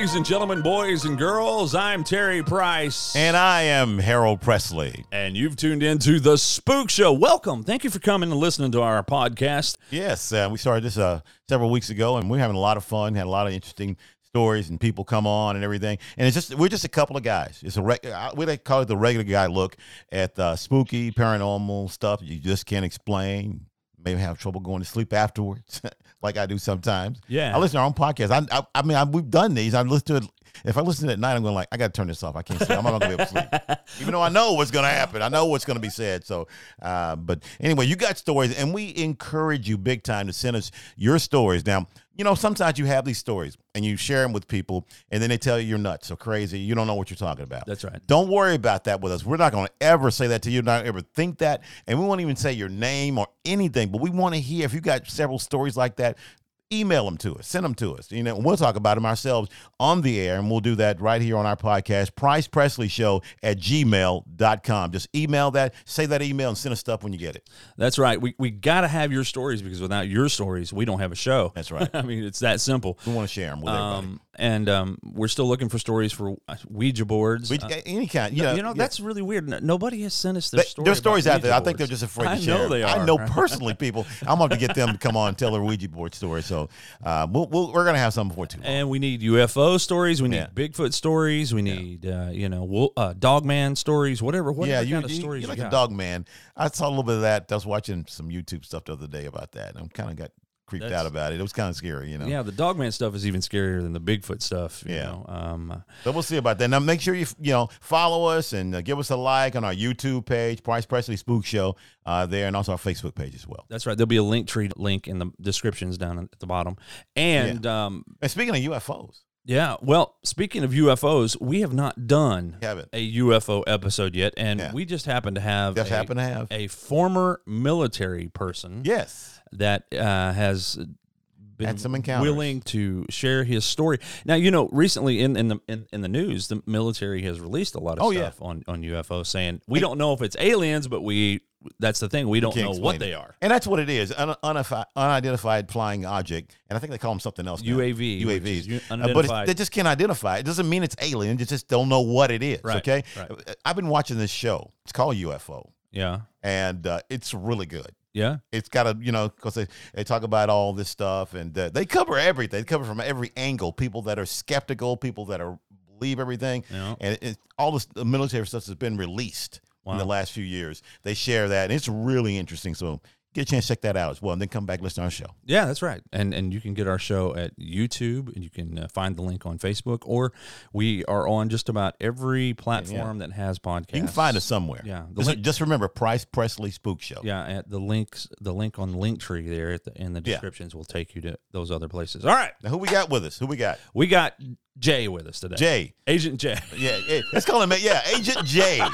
ladies and gentlemen, boys and girls. I'm Terry Price. And I am Harold Presley. And you've tuned into The Spook Show. Welcome. Thank you for coming and listening to our podcast. Yes, uh, we started this uh, several weeks ago, and we're having a lot of fun, had a lot of interesting stories and people come on and everything. And it's just we're just a couple of guys. It's a reg- uh, we like call it the regular guy look at uh, spooky paranormal stuff you just can't explain. Maybe have trouble going to sleep afterwards, like I do sometimes. Yeah. I listen to our own podcast. I, I, I mean, I, we've done these. I listen to it. If I listen to it at night, I'm going like, I got to turn this off. I can't sleep. I'm not going to be able to sleep, even though I know what's going to happen. I know what's going to be said. So, uh, but anyway, you got stories, and we encourage you big time to send us your stories. Now, you know, sometimes you have these stories and you share them with people, and then they tell you you're nuts or crazy. You don't know what you're talking about. That's right. Don't worry about that with us. We're not going to ever say that to you, not ever think that. And we won't even say your name or anything, but we want to hear if you got several stories like that, email them to us, send them to us. You know, we'll talk about them ourselves on the air, and we'll do that right here on our podcast, Price Presley Show at gmail.com. Just email that, say that email, and send us stuff when you get it. That's right. We, we got to have your stories because without your stories, we don't have a show. That's right. I mean, it's that simple. We want to share them with everybody. Um, And um, we're still looking for stories for uh, Ouija boards. We, Uh, any kind, you no, know, you know yeah. that's really weird. Nobody has sent us their story There's stories out there. I think they're just afraid to share. I know they are. I know personally people. I'm going to get them to come on and tell their Ouija board story. So uh, we'll, we'll, we're going to have some before too long. And we need UFO stories. We need Yeah. Bigfoot stories. We need, uh, you know, uh, Dogman stories. Whatever, whatever yeah, you, kind of you, stories you you like got. a dog man. I saw a little bit of that. I was watching some YouTube stuff the other day about that. and I'm kind of got creeped That's- out about it. It was kind of scary, you know. Yeah, the Dogman stuff is even scarier than the Bigfoot stuff. You Yeah. know? um, So we'll see about that. Now make sure you you know follow us and uh, give us a like on our YouTube page, Price Presley Spook Show, uh, there, and also our Facebook page as well. that's right. There'll be a link tree link in the descriptions down at the bottom. And um, And speaking of UFOs, yeah, well, speaking of UFOs, we have not done haven't a UFO episode yet, and Yeah. we just happen to have just a, happen to have a former military person yes. that uh, has been Had some encounters. willing to share his story. Now, you know, recently in, in the in, in the news, the military has released a lot of Oh, yeah. stuff on on UFOs, saying we don't know if it's aliens, but we that's the thing we don't know what it. they are. And that's what it is, un- unifi- unidentified flying object, and I think they call them something else. now. UAV, UAVs, Uh, but they just can't identify. It doesn't mean it's alien. They just don't know what it is. Right, Okay, right. Uh, I've been watching this show. It's called UFO, Yeah, and uh, it's really good. yeah, It's got a you know because they, they talk about all this stuff and uh, they cover everything. They cover from every angle. People that are skeptical, people that are believe everything, yeah. and it, all this the military stuff has been released in the last few years. They share that, and it's really interesting. So get a chance to check that out as well, and then come back and listen to our show. Yeah, that's right. And and you can get our show at YouTube, and you can uh, find the link on Facebook, or we are on just about every platform that has podcasts. You can find us somewhere. Yeah, Just, link- just remember Price Presley Spook Show. Yeah, at the links, the link on Linktree there at the, in the Yeah. descriptions will take you to those other places. All right, Now, who we got with us? Who we got? we got Jay with us today. Jay. Agent Jay. Yeah, yeah. let's call him. Yeah, Agent Jay.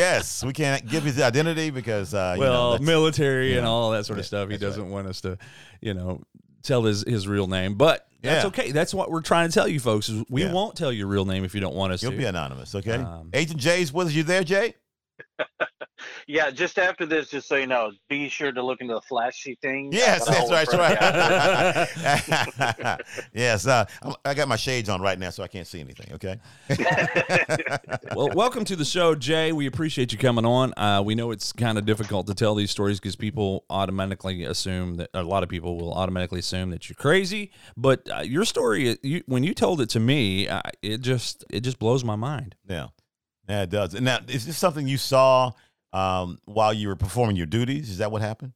yes, we can't give his identity because uh, you know, well, military and all that sort of yeah, stuff. He doesn't want us to, you know, tell his his real name, but that's Yeah. okay. That's what we're trying to tell you, folks. Is we Yeah. won't tell your real name if you don't want us you'll to. be anonymous. Okay. Um, Agent Jay's with us. You there, Jay? Yeah, just after this, just so you know, be sure to look into the flashy thing. Yes, I got that's right. That's right. yes, uh, I'm- I got my shades on right now, so I can't see anything. Okay. well, welcome to the show, Jay. We appreciate you coming on. Uh, we know it's kind of difficult to tell these stories because people automatically assume that a lot of people will automatically assume that you're crazy. But uh, your story, you, when you told it to me, uh, it just it just blows my mind. yeah. Yeah, it does. And now, is this something you saw um, while you were performing your duties? Is that what happened?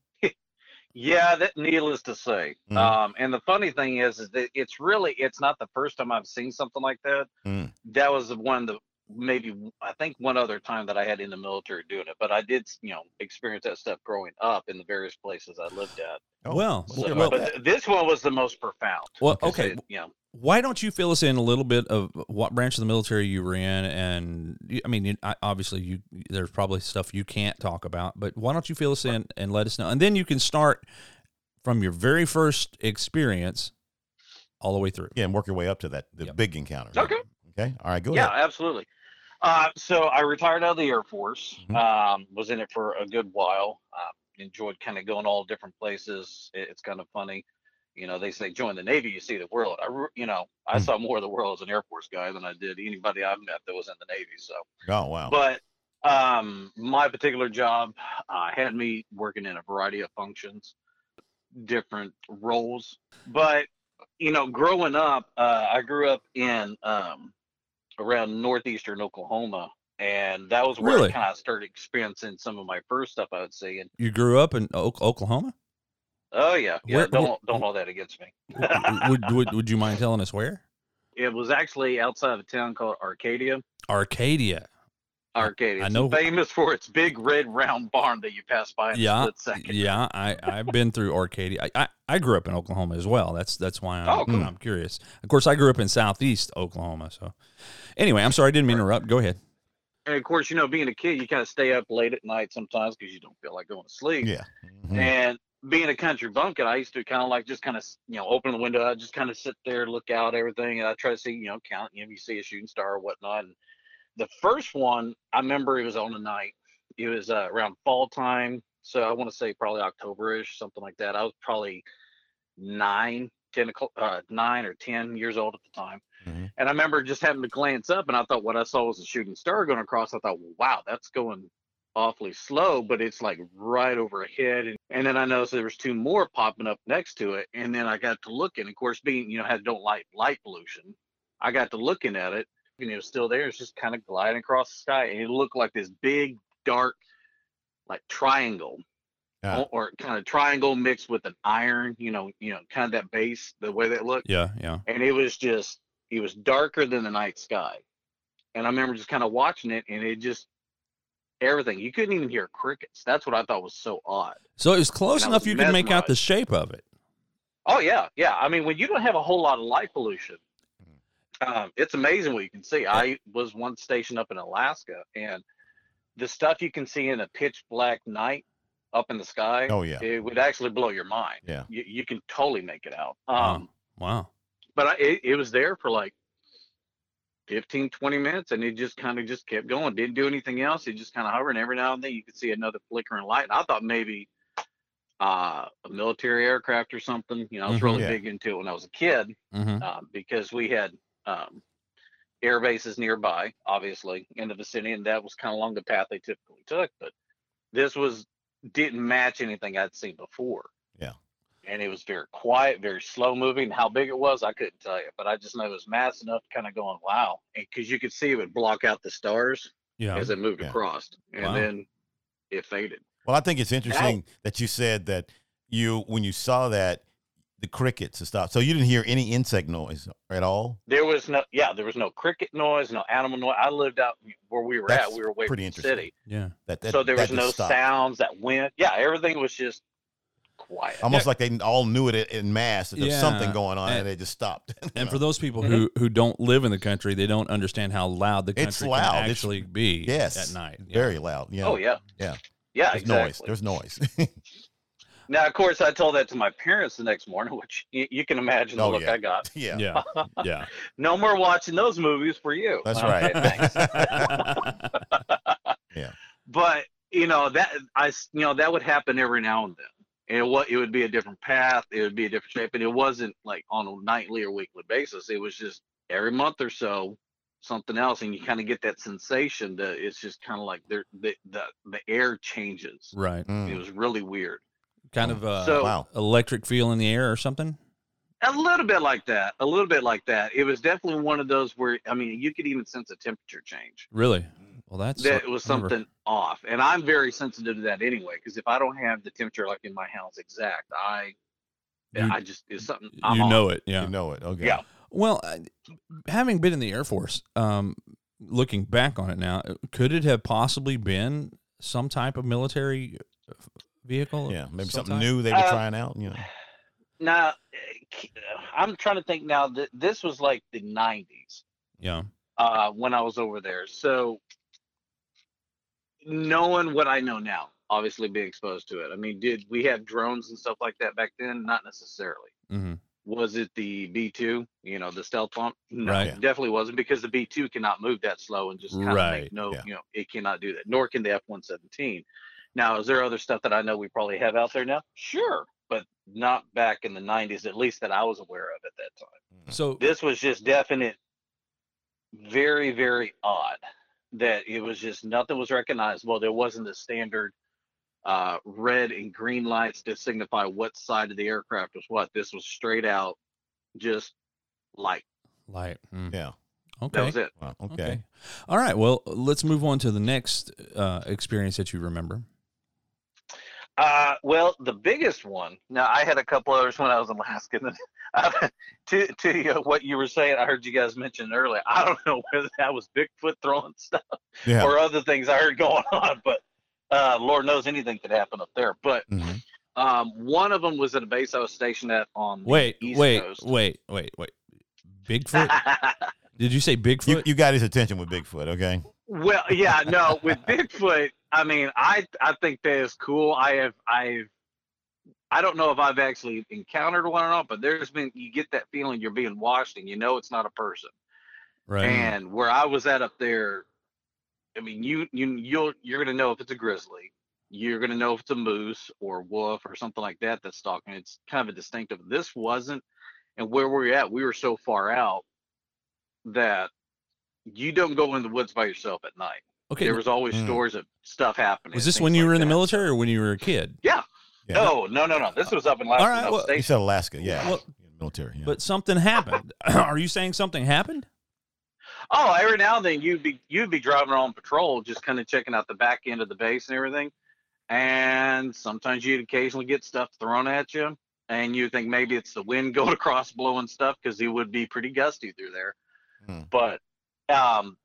Yeah, that needless to say. Mhm. Um, and the funny thing is, is that it's really it's not the first time I've seen something like that. Mm. That was the one of the maybe I think one other time that I had in the military doing it, but I did you know experience that stuff growing up in the various places I lived at. Oh, well, So, about but th- this one was the most profound. well, okay. it, you know, Why don't you fill us in a little bit of what branch of the military you were in? And I mean, obviously, you there's probably stuff you can't talk about, but why don't you fill us in and let us know? And then you can start from your very first experience all the way through. Yeah, and work your way up to that the Yep. big encounter. Okay. Okay. All right. Go yeah, ahead. absolutely. Uh, so I retired out of the Air Force. Mhm. Um, was in it for a good while. Uh, enjoyed kind of going all different places. It- it's kind of funny. You know, they say join the Navy, you see the world. I, you know, I Hmm. saw more of the world as an Air Force guy than I did anybody I've met that was in the Navy. So, Oh wow. but um, my particular job uh, had me working in a variety of functions, different roles. But you know, growing up, uh, I grew up in um, around northeastern Oklahoma, and that was where Really? I kind of started experiencing some of my first stuff. I would say, and You grew up in o- Oklahoma? Oh yeah, yeah, Where- don't don't hold that against me. would, would would you mind telling us where? It was actually outside of a town called Arcadia. Arcadia. Arcadia. I know- famous for its big red round barn that you pass by in Yeah, a split second. Yeah, I I've been through Arcadia. I, I, I grew up in Oklahoma as well. That's that's why I'm, Oh, cool. I'm curious. Of course, I grew up in southeast Oklahoma. So, anyway, I'm sorry I didn't mean to interrupt. Go ahead. And of course, you know, being a kid, you kind of stay up late at night sometimes because you don't feel like going to sleep. yeah. Mhm. And being a country bumpkin, I used to kind of like just kind of, you know, open the window. I just kind of sit there, look out, everything. And I try to see, you know, count, you know, you see a shooting star or whatnot. And the first one, I remember it was on a night. It was uh, around fall time. So I want to say probably October-ish, something like that. I was probably nine, 10, o'clock- uh, nine or 10 years old at the time. Mhm. And I remember just having to glance up and I thought what I saw was a shooting star going across. I thought, wow, that's going awfully slow, but it's like right overhead. And, and then I noticed there was two more popping up next to it. And then I got to looking, of course, being, you know, had don't like light pollution. I got to looking at it and it was still there. It's just kind of gliding across the sky. And it looked like this big, dark, like triangle or, or kind of triangle mixed with an iron, you know, you know, kind of that base, the way that looked Yeah, yeah. and it was just it was darker than the night sky and i remember just kind of watching it and it just everything you couldn't even hear crickets that's what i thought was so odd So it was close And enough was you could make out the shape of it. oh yeah yeah i mean when you don't have a whole lot of light pollution um, it's amazing what you can see i was once stationed up in alaska and the stuff you can see in a pitch black night up in the sky Oh yeah. it would actually blow your mind Yeah. you, you can totally make it out Wow. um, Wow. but I, it, it was there for like 15 20 minutes and it just kind of just kept going didn't do anything else it just kind of hovered and every now and then you could see another flickering light and i thought maybe uh, a military aircraft or something you know i was Mhm. really Yeah. big into it when i was a kid hmm um, because we had um, air bases nearby obviously in the vicinity and that was kind of along the path they typically took but this was didn't match anything i'd seen before Yeah. And it was very quiet, very slow moving. How big it was, I couldn't tell you, but I just know it was mass enough, kind of going, wow, because you could see it would block out the stars Yeah. as it moved Yeah. across, and Wow. then it faded. Well, I think it's interesting that you said that you when you saw that the crickets and stuff. So you didn't hear any insect noise at all. There was no, yeah, there was no cricket noise, no animal noise. I lived out where we were That's at. We were away from pretty the interesting. city, Yeah. That, that so there was no stopped. sounds that went. Yeah, everything was just quiet. Almost like they all knew it in mass that there's Yeah, something going on and, and- they just stopped. And know? for those people who mm-hmm. who don't live in the country, they don't understand how loud the country It's can loud. It's- actually be yes, at night. Yeah. very loud. Yeah. Oh yeah, Yeah. yeah, There's exactly. noise. There's noise. Now, of course, I told that to my parents the next morning, which you, you can imagine the Oh, look yeah. I got. yeah. Yeah. Yeah. No more watching those movies for you. That's Okay, right. thanks. but you know that I, s- you know, that would happen every now and then. And what it would be a different path, it would be a different shape, and it wasn't like on a nightly or weekly basis. It was just every month or so, something else, and you kind of get that sensation that it's just kind of like there, the the the air changes. right. It Mm. was really weird. Kind of uh, So- Wow. electric feel in the air or something. A little bit like that. A little bit like that. It was definitely one of those where I mean, you could even sense a temperature change. Really? Well, that's That was I remember- something off, and I'm very sensitive to that anyway. Because if I don't have the temperature like in my house exact, I, You- I just it's something. I'm you off. know it. Yeah. You know it. Okay. Yeah. Well, having been in the Air Force, um, looking back on it now, could it have possibly been some type of military uh, vehicle? Yeah. Maybe some something type? new they were Uh, trying out. You know. Now, k- I'm trying to think now that this was like the 90s Yeah. uh, when I was over there. So, knowing what I know now, obviously being exposed to it. I mean, did we have drones and stuff like that back then? Not necessarily. hmm Was it the B2? You know, the stealth pump? No, Right. it definitely wasn't because the B2 cannot move that slow and just kind of Right, make no, yeah. you know, it cannot do that. Nor can the F117. Now, is there other stuff that I know we probably have out there now? Sure, but not back in the 90s, at least that I was aware of at that time. So This was just definite, very, very odd that it was just nothing was recognizable. There wasn't the standard uh, red and green lights to signify what side of the aircraft was what. This was straight out just light. light. mm, Yeah. Okay. That was it. Wow. Okay. Okay. All right. Well, let's move on to the next uh, experience that you remember. Uh, well, the biggest one. Now, I had a couple others when I was in Alaska. and, Uh, to to uh, what you were saying, I heard you guys mention earlier. I don't know whether that was Bigfoot throwing stuff Yeah. or other things I heard going on, but uh, Lord knows anything could happen up there. But Mhm. um, one of them was at a base I was stationed at on the Wait, East wait, Coast. wait, wait, wait. Bigfoot? Did you say You, Bigfoot? you got his attention with Bigfoot, okay? Well, yeah, no, with Bigfoot, I mean, I I think that is cool. I have I've I don't know if I've actually encountered one or not, but there's been you get that feeling you're being watched and you know it's not a person. right. And where I was at up there, I mean, you you you'll you're gonna know if it's a grizzly, you're gonna know if it's a moose or wolf or something like that that's stalking. It's kind of a distinctive. This wasn't, and where we're at, we were so far out that you don't go in the woods by yourself at night. okay. There was always Mm. stories of stuff happening. was this when you like were in the military or when you were a kid? Yeah. Yeah. No, no, no, no. This was up in Alaska. All right, I well- You said Alaska, yeah. Well- military. Yeah. But something happened. Are you saying something happened? Oh, every now and then you'd be you'd be driving on patrol, just kind of checking out the back end of the base and everything. And sometimes you'd occasionally get stuff thrown at you, and you think maybe it's the wind going across blowing stuff because it would be pretty gusty through there. Hmm. But um,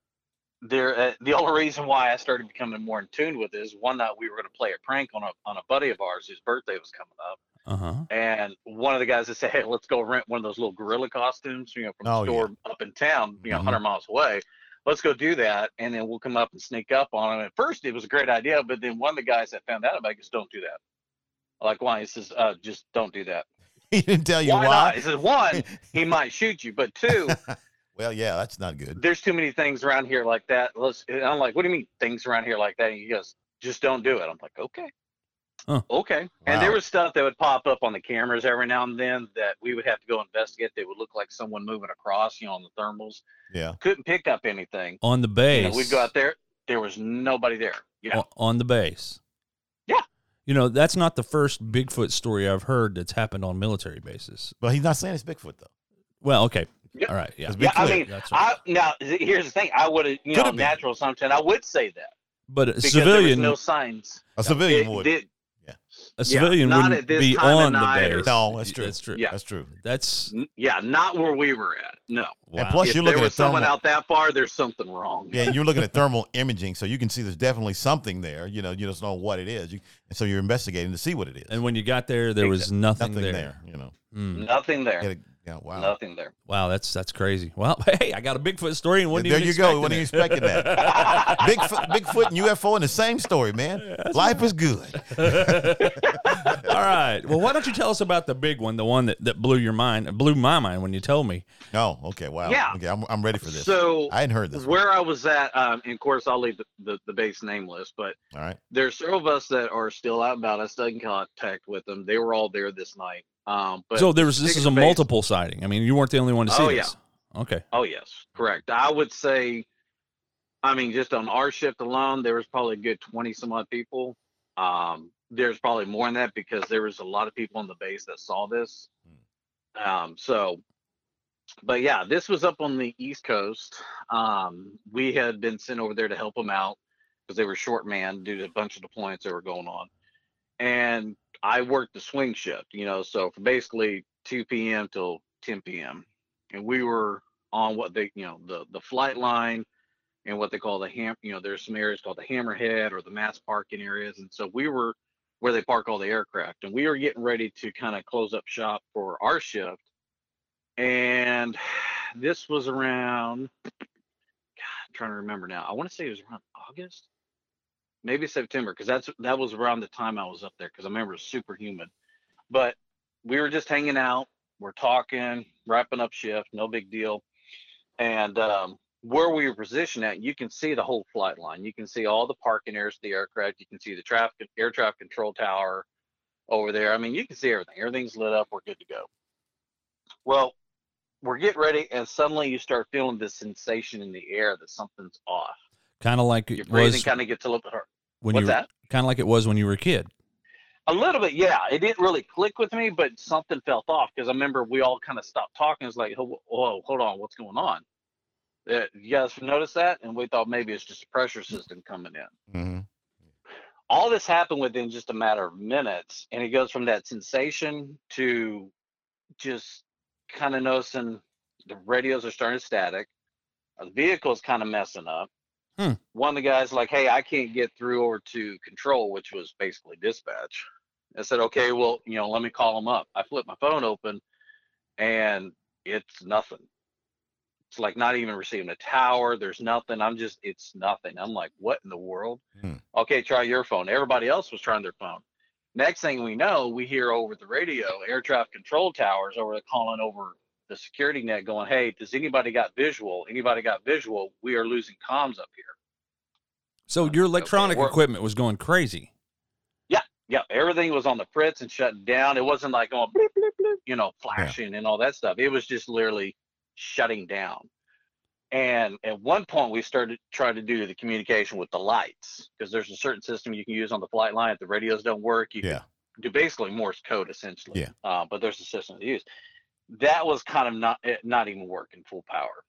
there, uh, the only reason why I started becoming more in tune with it is one night we were going to play a prank on a on a buddy of ours whose birthday was coming up. Uh huh. And one of the guys that said, "Hey, let's go rent one of those little gorilla costumes, you know, from the Oh, yeah. store up in town, you know, Mhm. 100 miles away. Let's go do that, and then we'll come up and sneak up on him." At first, it was a great idea, but then one of the guys that found out about it goes, "Don't do that." Like, why? He says, uh, "Just don't do that." he didn't tell you why, why. He says, "One, he might shoot you, but two, well, yeah, that's not good. there's too many things around here like that." Let's. I'm like, "What do you mean things around here like that?" And he goes, "Just don't do it." I'm like, "Okay." Huh. Okay. And there was stuff that would pop up on the cameras every now and then that we would have to go investigate. They would look like someone moving across, you know, on the thermals. Yeah. Couldn't pick up anything. On the You base. know, we'd go out there. There was nobody there. Yeah. o- On the base. Yeah. You know, that's not the first Bigfoot story I've heard that's happened on military bases. But he's not saying it's Bigfoot though. Well, okay. Yeah. All right. Yeah. It's Yeah, I mean, That's I now here's the thing. I would have, you Could know, have been. natural assumption. I would say that But a civilian, there was no signs. A civilian It would. Yeah. a civilian not wouldn't be on the night base. No, that's true. That's true. Yeah. That's true. That's yeah, not where we were at. No. wow. And plus, if you're there looking was at someone out that far, there's something wrong. Yeah, you're looking at thermal imaging, so you can see there's definitely something there. You know, you just know what it is. You, and so you're investigating to see what it is. and when you got there, there was nothing, Nothing there. there. You know. Mm. Nothing there. Yeah, yeah, wow. Nothing there. Wow, that's that's crazy. Well, hey, I got a Bigfoot story and wasn't there you go. expecting Wasn't it. even expecting that. Bigfoot, Bigfoot and UFO in the same story, man. Life is good. All right. Well, why don't you tell us about the big one, the one that, that blew your mind, blew my mind when you told me. Oh, okay. Wow. Yeah. Okay, I'm, I'm ready for this. So I hadn't heard this. one. where I was at, um, and of course I'll leave the, the, the base nameless, but All right. there's several of us that are still out about. I still in contact with them. They were all there this night. Um, but so there was this is a base- multiple sighting. I mean, you weren't the only one to see this. Oh, yeah. this. Okay. Oh yes, correct. I would say, I mean, just on our shift alone, there was probably a good twenty some odd people. Um, there's probably more than that because there was a lot of people on the base that saw this. Um, so, but yeah, this was up on the East Coast. Um, we had been sent over there to help them out because they were short manned due to a bunch of deployments that were going on. And I worked the swing shift, you know, so from basically 2 p.m. till 10 p.m. And we were on what they, you know, the the flight line and what they call the ham, you know, there's some areas called the hammerhead or the mass parking areas. And so we were where they park all the aircraft. And we were getting ready to kind of close up shop for our shift. And this was around, God, I'm trying to remember now. I want to say it was around August, maybe September, because that's that was around the time I was up there because I remember it was super humid. But we were just hanging out, we're talking, wrapping up shift, no big deal. And um, where we were positioned at, you can see the whole flight line. You can see all the parking areas of the aircraft. You can see the traffic air traffic control tower, over there. I mean, you can see everything. Everything's lit up. We're good to go. Well, we're getting ready, and suddenly you start feeling this sensation in the air that something's off. Kind of like Your it breathing was kind of gets a little bit hard. when What's you that? kind of like it was when you were a kid. A little bit, yeah. It didn't really click with me, but something felt off because I remember we all kind of stopped talking. It's like, whoa, whoa, hold on, what's going on? Uh, you guys notice that? And we thought maybe it's just a pressure system coming in. hmm All this happened within just a matter of minutes, and it goes from that sensation to just kind of noticing the radios are starting static. The vehicle's kind of messing up. Hmm. One of the guys like, "Hey, I can't get through over to control," which was basically dispatch. I said, "Okay, well, you know, let me call them up." I flip my phone open, and it's nothing. It's like not even receiving a tower. There's nothing. I'm just, it's nothing. I'm like, what in the world? Hmm. Okay, try your phone. Everybody else was trying their phone. Next thing we know, we hear over the radio air traffic control towers over calling over the security net going, Hey, does anybody got visual? Anybody got visual? We are losing comms up here. So Uh, your electronic we're- equipment was going crazy. Yeah, yeah. everything was on the fritz and shutting down. It wasn't like going bleep, bleep, bleep, you know, flashing and all that stuff. It was just literally shutting down. And at one point, we started trying to do the communication with the lights because there's a certain system you can use on the flight line. If the radios don't work, you Yeah. can do basically Morse code essentially. Yeah. Uh, but there's a system to use. That was kind of not eh, not even working full power.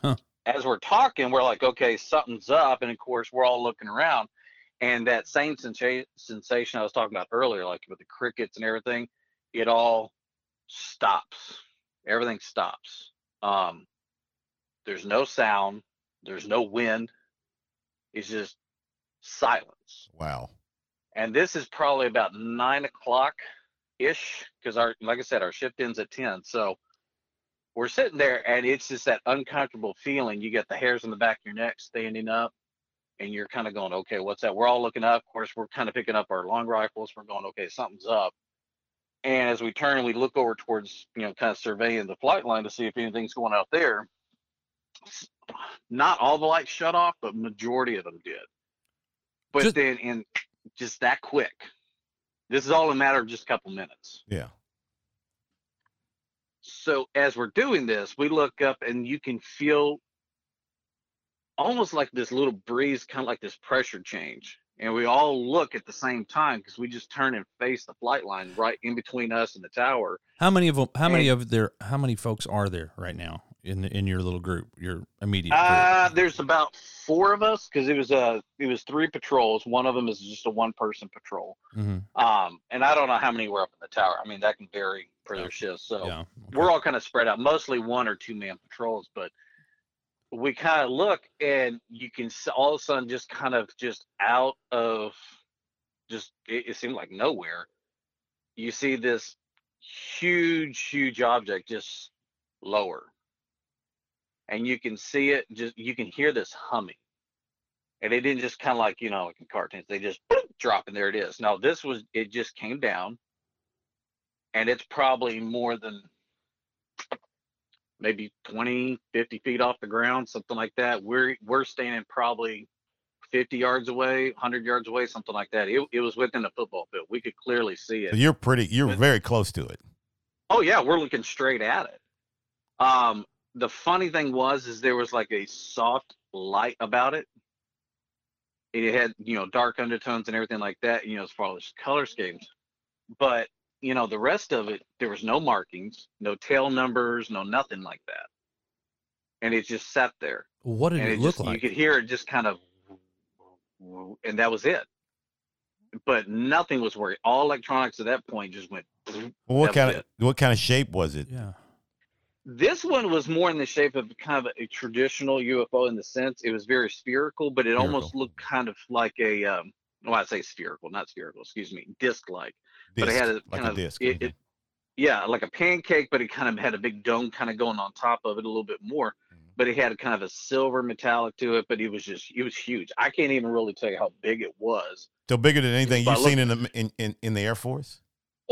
Huh. As we're talking, we're like, okay, something's up, and of course, we're all looking around, and that same sensa- sensation I was talking about earlier, like with the crickets and everything, it all stops. Everything stops. Um, there's no sound. There's no wind. It's just silence Wow. and this is probably about nine o'clock ish because our like i said our shift ends at 10 so we're sitting there and it's just that uncomfortable feeling. You get the hairs on the back of your neck standing up and you're kind of going okay what's that? We're all looking up. Of course we're kind of picking up our long rifles. We're going okay something's up. And as we turn we look over towards you know kind of surveying the flight line to see if anything's going out there not all the lights shut off but majority of them did. But Just- then in just that quick. This is all a matter of just a couple minutes. Yeah. So as we're doing this, we look up and you can feel almost like this little breeze, kind of like this pressure change. And we all look at the same time because we just turn and face the flight line right in between us and the tower. How many of them? How many And- of there? How many folks are there right now in in your little group? Your immediate group? Uh, there's about four of us because it was uh it was three patrols. One of them is just a one person patrol. Mhm. Um, and I don't know how many were up in the tower. I mean that can vary per their shifts. So Yeah. okay. we're all kind of spread out, mostly one or two man patrols, but we kind of look and you can all of a sudden just kind of just out of just it, it seemed like nowhere. You see this huge, huge object just lower, and you can see it. Just you can hear this humming, and it didn't just kind of like you know like in cartoons. They just drop and there it is. Now this was it just came down, and it's probably more than maybe 20 50 feet off the ground something like that we're we're standing probably 50 yards away 100 yards away something like that it, it was within a football field we could clearly see So it you're pretty. You're But- very close to it. oh yeah we're looking straight at it um the funny thing was is there was like a soft light about it. It had you know dark undertones and everything like that you know as far as color schemes. But you know the rest of it there was no markings no tail numbers no nothing like that. And it just sat there. What did and it, it look just, like? you could hear it just kind of and that was it. But nothing was working. All electronics at that point just went Well, what kind was of what kind of shape was it? yeah. This one was more in the shape of kind of a traditional ufo in the sense it was very spherical but it almost looked kind of like a um well i say spherical not spherical excuse me disc like but it had a like kind a of disc. It, it, yeah, like a pancake, but it kind of had a big dome kind of going on top of it a little bit more. Mhm. But it had a kind of a silver metallic to it, but it was just it was huge. I can't even really tell you how big it was. so bigger than anything you've seen in the in, in in the Air Force.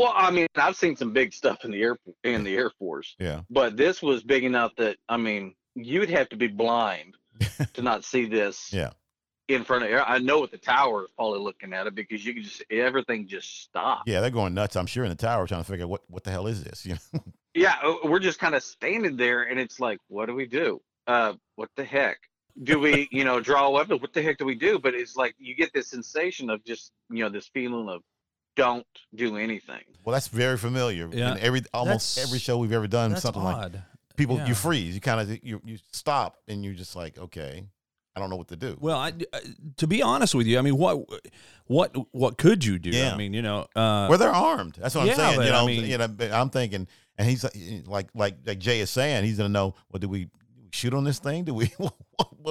Well, I mean, I've seen some big stuff in the air in the Air Force, Yeah. but this was big enough that I mean, you'd have to be blind to not see this. Yeah. in front of air, I know what the tower is probably looking at it because you can just everything just stopped. Yeah, they're going nuts. I'm sure in the tower trying to figure out what what the hell is this. You know. Yeah, uh, we're just kind of standing there, and it's like, what do we do? Uh, what the heck? Do we, you know, draw a weapon? What the heck do we do? But it's like you get this sensation of just, you know, this feeling of don't do anything. Well, that's very familiar. Yeah. In every almost That's- every show we've ever done, That's something like odd. people Yeah. you freeze. You kind of you you stop and you're just like okay, I don't know what to do. Well, I, uh, to be honest with you, I mean, what, what, what could you do? Yeah. I mean, you know, uh, Well, they're armed. That's what yeah, I'm saying. but You I know, mean- you know. I'm thinking, and he's like, like, like, like Jay is saying, he's gonna know. Well, do we shoot on this thing? Do we?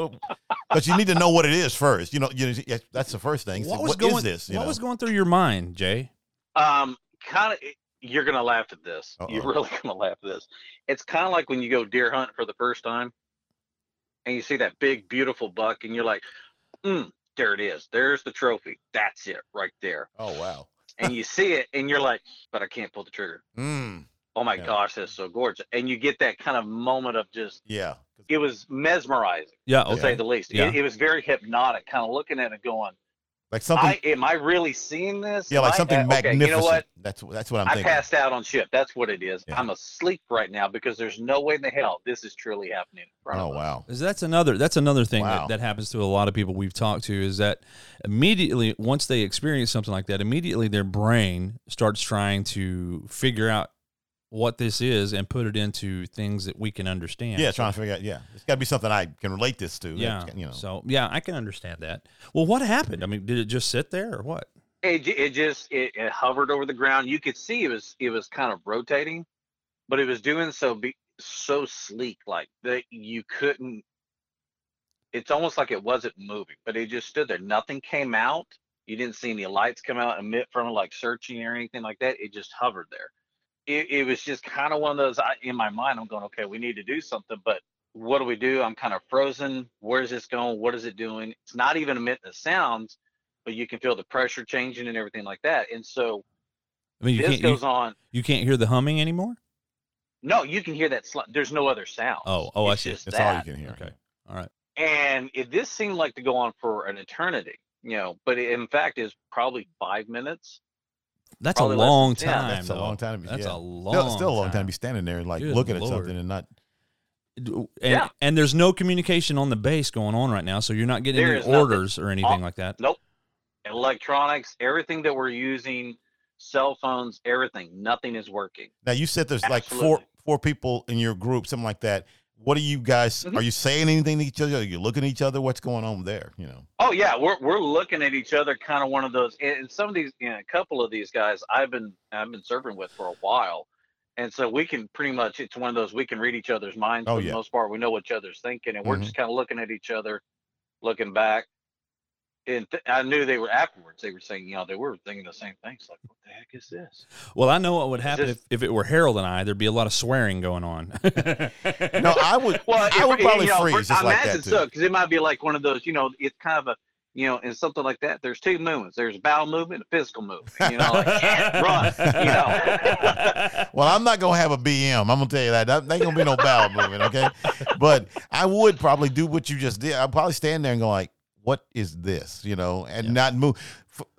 Because you need to know what it is first. You know, you know, that's the first thing. what So was what going? is this? You what know? was going through your mind, Jay? Um, kind of. You're gonna laugh at this. You're really gonna laugh at this. It's kind of like when you go deer hunt for the first time, and you see that big, beautiful buck, and you're like, mm, "There it is. There's the trophy. That's it right there." oh wow. And you see it, and you're like, "But I can't pull the trigger." Mm, Oh my Yeah. gosh, that's so gorgeous. And you get that kind of moment of just. yeah. It was mesmerizing, Yeah. to Okay. say the least. Yeah. It, it was very hypnotic, kind of looking at it, going, Like something. I, am I really seeing this? yeah, Am like I- something uh, okay, magnificent. You know what? That's that's what I'm I thinking. passed out on ship. That's what it is. Yeah. I'm asleep right now because there's no way in the hell this is truly happening in front Oh of wow. Is that's another that's another thing Wow. that, that happens to a lot of people we've talked to is that immediately once they experience something like that, immediately their brain starts trying to figure out what this is and put it into things that we can understand. Yeah, trying to figure out. Yeah, it's got to be something I can relate this to. yeah. You know. So yeah, I can understand that. Well, what happened? I mean, did it just sit there or what? It, it just it, it hovered over the ground. You could see it was it was kind of rotating, but it was doing so be so sleek like that you couldn't. It's almost like it wasn't moving, but it just stood there. Nothing came out. You didn't see any lights come out, emit from it, like searching or anything like that. It just hovered there. It, it was just kind of one of those. I, in my mind, I'm going, okay, we need to do something, but what do we do? I'm kind of frozen. Where's this going? What is it doing? It's not even emitting the sounds but you can feel the pressure changing and everything like that. And so I mean, you this can't goes you, on. you can't hear the humming anymore. No, you can hear that. Sl- there's no other sound. Oh, oh, I see. That's all you can hear. Okay, all right. And it, this seemed like to go on for an eternity, you know, but it, in fact is probably five minutes. That's Probably a long 10. time. That's a long time. That's yeah. a long. Still, still a long time to be standing there and like Good looking at something and not. And, Yeah. and there's no communication on the base going on right now, so you're not getting There any is nothing. orders or anything All- like that. Nope. Electronics, everything that we're using, cell phones, everything, nothing is working. Now you said there's like four four people in your group, something like that. What are you guys? Mhm. Are you saying anything to each other? Are you looking at each other? What's going on there? You know. Oh yeah, we're we're looking at each other, kind of one of those. And some of these, you know, a couple of these guys, I've been I've been serving with for a while, and so we can pretty much. It's one of those we can read each other's minds Oh, for yeah. the most part. We know what each other's thinking, and we're Mhm. just kind of looking at each other, looking back. And th- I knew they were afterwards. They were saying, you know, they were thinking the same things. Like, what the heck is this? Well, I know what would happen this- if, if it were Harold and I. There'd be a lot of swearing going on. No, I would. Well, I would if- probably you know, freeze just I like imagine that too. so, because it might be like one of those. You know, it's kind of a. You know, and something like that. There's two movements. There's a bowel movement, and a physical movement. You know, like "Yeah, run. You know. Well, I'm not gonna have a BM. I'm gonna tell you that. That ain't gonna be no bowel movement, okay? But I would probably do what you just did. I'd probably stand there and go like, "What is this?" You know, and Yeah. not move.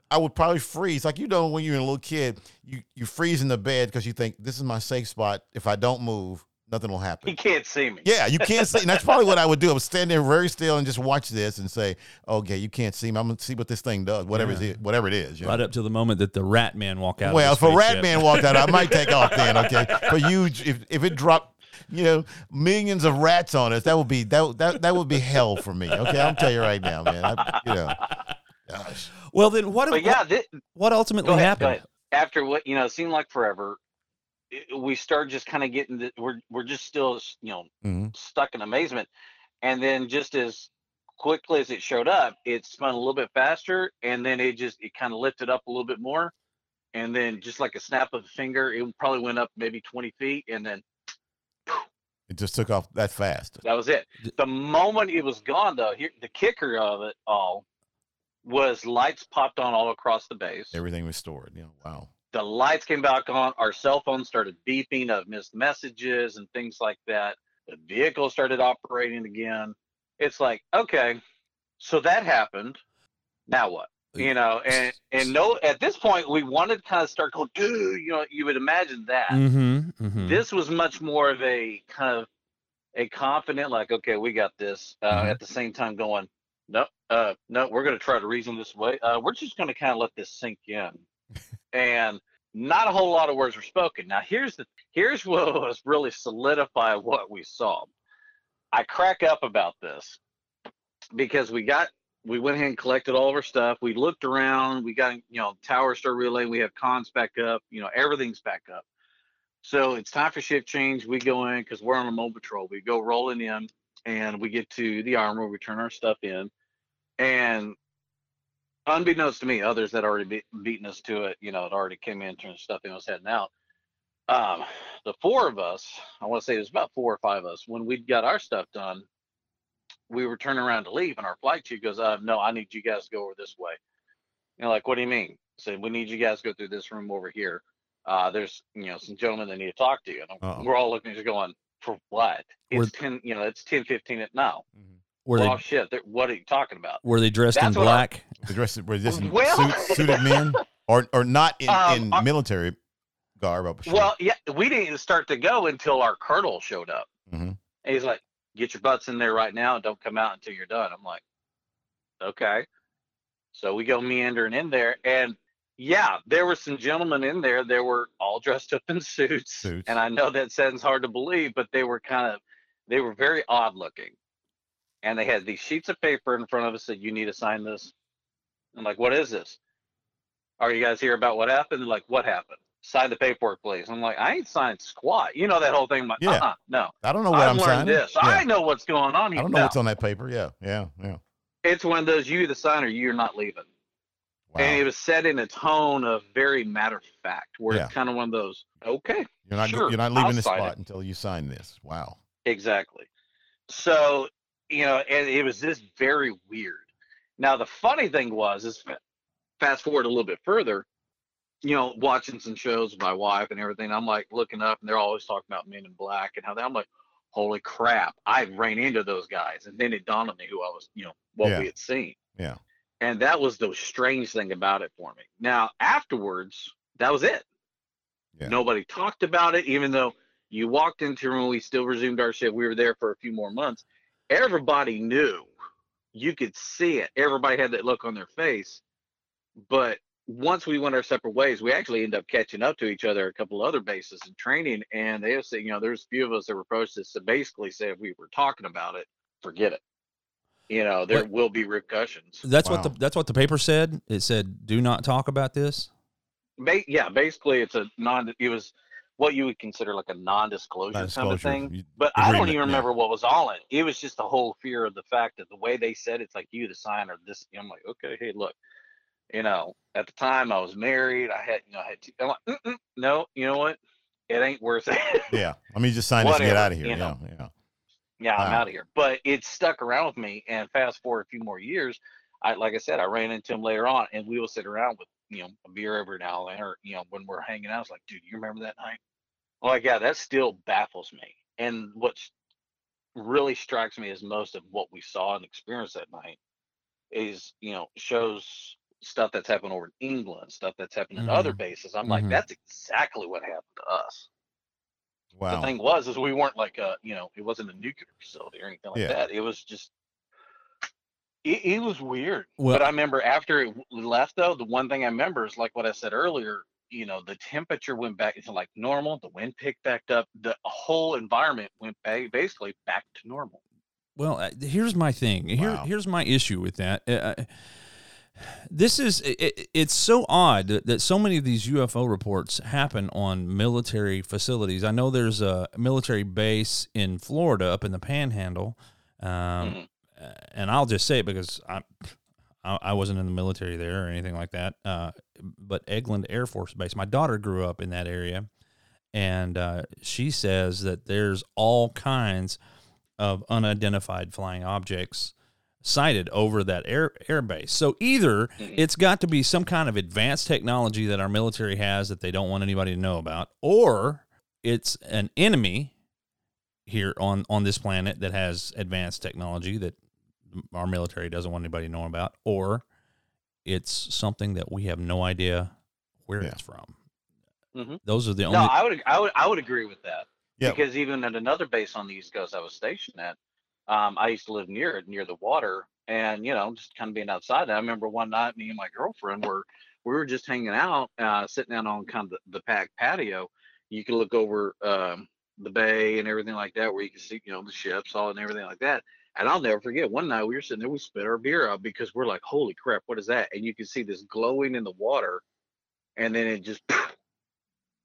I would probably freeze, like you know, when you're a little kid, you you freeze in the bed because you think this is my safe spot. If I don't move, nothing will happen. He can't see me. Yeah, you can't see. And that's probably what I would do. I would stand there very still and just watch this and say, "Okay, you can't see me. I'm gonna see what this thing does. Whatever Yeah. it, whatever it is." you know? right up to the moment that the Rat Man walk out. Well, of if the a rat man walked out, I might take off then. Okay, but you, if if it dropped, you know, millions of rats on us, that would be that that that would be hell for me. Okay, I'm telling you right now, man. I, you know, gosh. Well, then what? But yeah, thi- what ultimately ahead, happened? After what you know, seemed like forever. it- we start just kind of getting the, we're we're just still you know Mhm. stuck in amazement, and then just as quickly as it showed up, it spun a little bit faster, and then it just it kind of lifted up a little bit more, and then just like a snap of a finger, it probably went up maybe 20 feet, and then It just took off that fast. that was it. The moment it was gone, though, here the kicker of it all was lights popped on all across the base. Everything was stored. You know, wow. the lights came back on. Our cell phones started beeping of missed messages and things like that. The vehicle started operating again. It's like, okay, So that happened. Now what? You know, and and no, at this point we wanted to kind of start going, dude. You know, you would imagine that. Mm-hmm, mm-hmm. This was much more of a kind of a confident, like, okay, we got this. Uh, Mhm. At the same time, going, no, uh, no, we're going to try to reason this way. Uh, we're just going to kind of let this sink in, and not a whole lot of words were spoken. Now, here's the here's what was really solidify what we saw. I crack up about this because we got we went ahead and collected all of our stuff. We looked around. We got you know tower star relay. We have comms back up. You know everything's back up. So it's time for shift change. We go in because we're on a mobile patrol. We go rolling in and we get to the armor. We turn our stuff in, and unbeknownst to me, others that already be, beaten us to it, you know, it already came in, turned stuff in, was heading out. Um, the four of us, I want to say was about four or five of us, when we'd got our stuff done, we were turning around to leave, and our flight chief goes, uh, "No, I need you guys to go over this way." You know, like, what do you mean? I said, "We need you guys to go through this room over here. Uh, there's, you know, some gentlemen that need to talk to you." And Uh-oh. we're all looking at each other going, "For what?" Were- It's ten, you know, it's ten fifteen at now. were well, they shit, what are you talking about? were they dressed in That's what I- black? The dress were this in Well- suit, suited men or or not in, Um, in uh, military garb. Sure. Well, yeah, we didn't start to go until our colonel showed up. Mhm. And he's like, "Get your butts in there right now, and don't come out until you're done." I'm like, "Okay." So we go meandering in there, and yeah, there were some gentlemen in there. They were all dressed up in suits, Suits. and I know that sounds hard to believe, but they were kind of, they were very odd looking, and they had these sheets of paper in front of us that you need to sign this. I'm like, "What is this?" Are you guys here about what happened? They're like, "What happened?" Sign the paperwork, please. I'm like, I ain't signed squat. You know that whole thing. I'm like, Yeah. uh-uh, no. I don't know what I'm learned signing. this. Yeah. I know what's going on I don't know No. what's on that paper. Yeah, yeah, yeah. It's one of those you the signer, you're not leaving. Wow. And it was said in a tone of very matter of fact, where Yeah. it's kind of one of those, okay, you're not sure, you're not leaving this spot it. until you sign this. Wow. exactly. So, you know, and it was just very weird. Now, the funny thing was, is fast forward a little bit further, you know, watching some shows with my wife and everything. I'm like looking up, and they're always talking about Men in Black and how they. I'm like, holy crap! I ran into those guys, and then it dawned on me who I was, you know, what Yeah. we had seen. Yeah. And that was the strange thing about it for me. Now, afterwards, that was it. Yeah. Nobody talked about it, even though you walked into when we still resumed our shift. We were there for a few more months. Everybody knew. You could see it. Everybody had that look on their face. But once we went our separate ways, we actually ended up catching up to each other at a couple other bases in training. And they have said, you know, there's a few of us that were approached us to basically say if we were talking about it, forget it. You know, there What- will be repercussions. That's what the that's what the paper said. It said, "Do not talk about this." Ba- yeah, basically, it's a non. It was what you would consider like a non-disclosure, kind of thing. You- But I don't agreement, even yeah. remember what was all in. it. It was just the whole fear of the fact that the way they said it's like you the signer. This I'm like, okay, hey, look, you know, at the time I was married. I had, you know, I had. Two, I'm like, Mm-mm, no, you know what? It ain't worth it. Yeah. Let me just sign this and get out of here. you Yeah, know. yeah. yeah, I'm out of here. But it stuck around with me. And fast forward a few more years, I like I said, I ran into him later on, and we will sit around with you know a beer every now and then, or you know when we're hanging out. It's like, dude, you remember that night? Like, yeah, that still baffles me. And what really strikes me as most of what we saw and experienced that night is you know shows stuff that's happened over in England, stuff that's happened in other Mhm. bases. I'm like, Mhm. that's exactly what happened to us Wow. the thing was is we weren't like a you know it wasn't a nuclear facility or anything like Yeah. that it was just it, it was weird Well- but i remember after it left though the one thing i remember is like what i said earlier you know the temperature went back into like normal the wind picked back up the whole environment went ba- basically back to normal Well, uh, here's my thing. Here, Wow. here's my issue with that. Uh, Uh, this is it, it- it's so odd that, that so many of these UFO reports happen on military facilities. I know there's a military base in Florida up in the Panhandle, um, Mhm. uh, and I'll just say it because I, I I wasn't in the military there or anything like that. Uh, but Eglin Air Force Base. My daughter grew up in that area, and uh, she says that there's all kinds of unidentified flying objects sighted over that air air base. So either Mhm. it's got to be some kind of advanced technology that our military has that they don't want anybody to know about, or it's an enemy here on on this planet that has advanced technology that our military doesn't want anybody knowing about, or it's something that we have no idea where Yeah. it's from. Mhm. Those are the only. No, I would I would I would agree with that. Yeah. Because even at another base on the East Coast I was stationed at, um, I used to live near it, near the water, and you know, just kind of being outside. I remember one night, me and my girlfriend were we were just hanging out, uh, sitting out on kind of the, the pack patio. You can look over um, the bay and everything like that, where you can see, you know, the ships, all and everything like that. And I'll never forget one night we were sitting there, we spit our beer out because we're like, holy crap, what is that? And you can see this glowing in the water, and then it just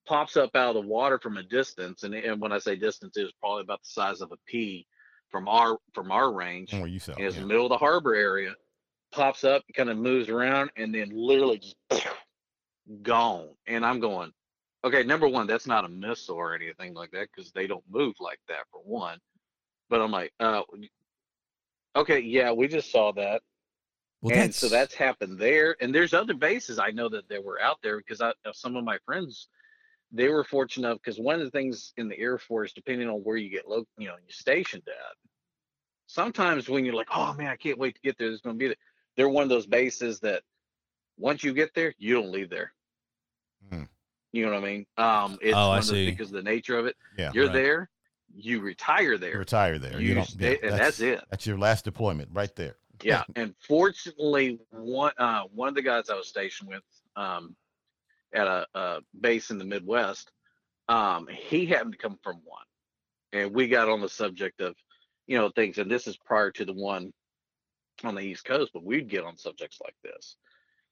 pops up out of the water from a distance. And, and when I say distance, it was probably about the size of a pea from our from our range. Where you saw. is yeah. the middle of the harbor area. Pops up, kind of moves around, and then literally just gone. And I'm going, okay, number one, that's not a missile or anything like that because they don't move like that for one. But I'm like, uh, okay, yeah, we just saw that. well, and so that's happened there. And there's other bases I know that they were out there because I, uh, some of my friends, they were fortunate enough because one of the things in the Air Force, depending on where you get low, you know, you're stationed at, sometimes when you're like, oh man, I can't wait to get there, there's going to be there. They're one of those bases that once you get there, you don't leave there. Hmm. You know what I mean? Um, it's Oh, I see. because of the nature of it. Yeah. You're Right. there, you retire there, You retire there. You, you don't. stay, yeah, and that's it. That's your last deployment right there. yeah and fortunately one uh one of the guys i was stationed with um at a, a base in the midwest um he happened to come from one. And we got on the subject of you know things and this is prior to the one on the east coast but we'd get on subjects like this.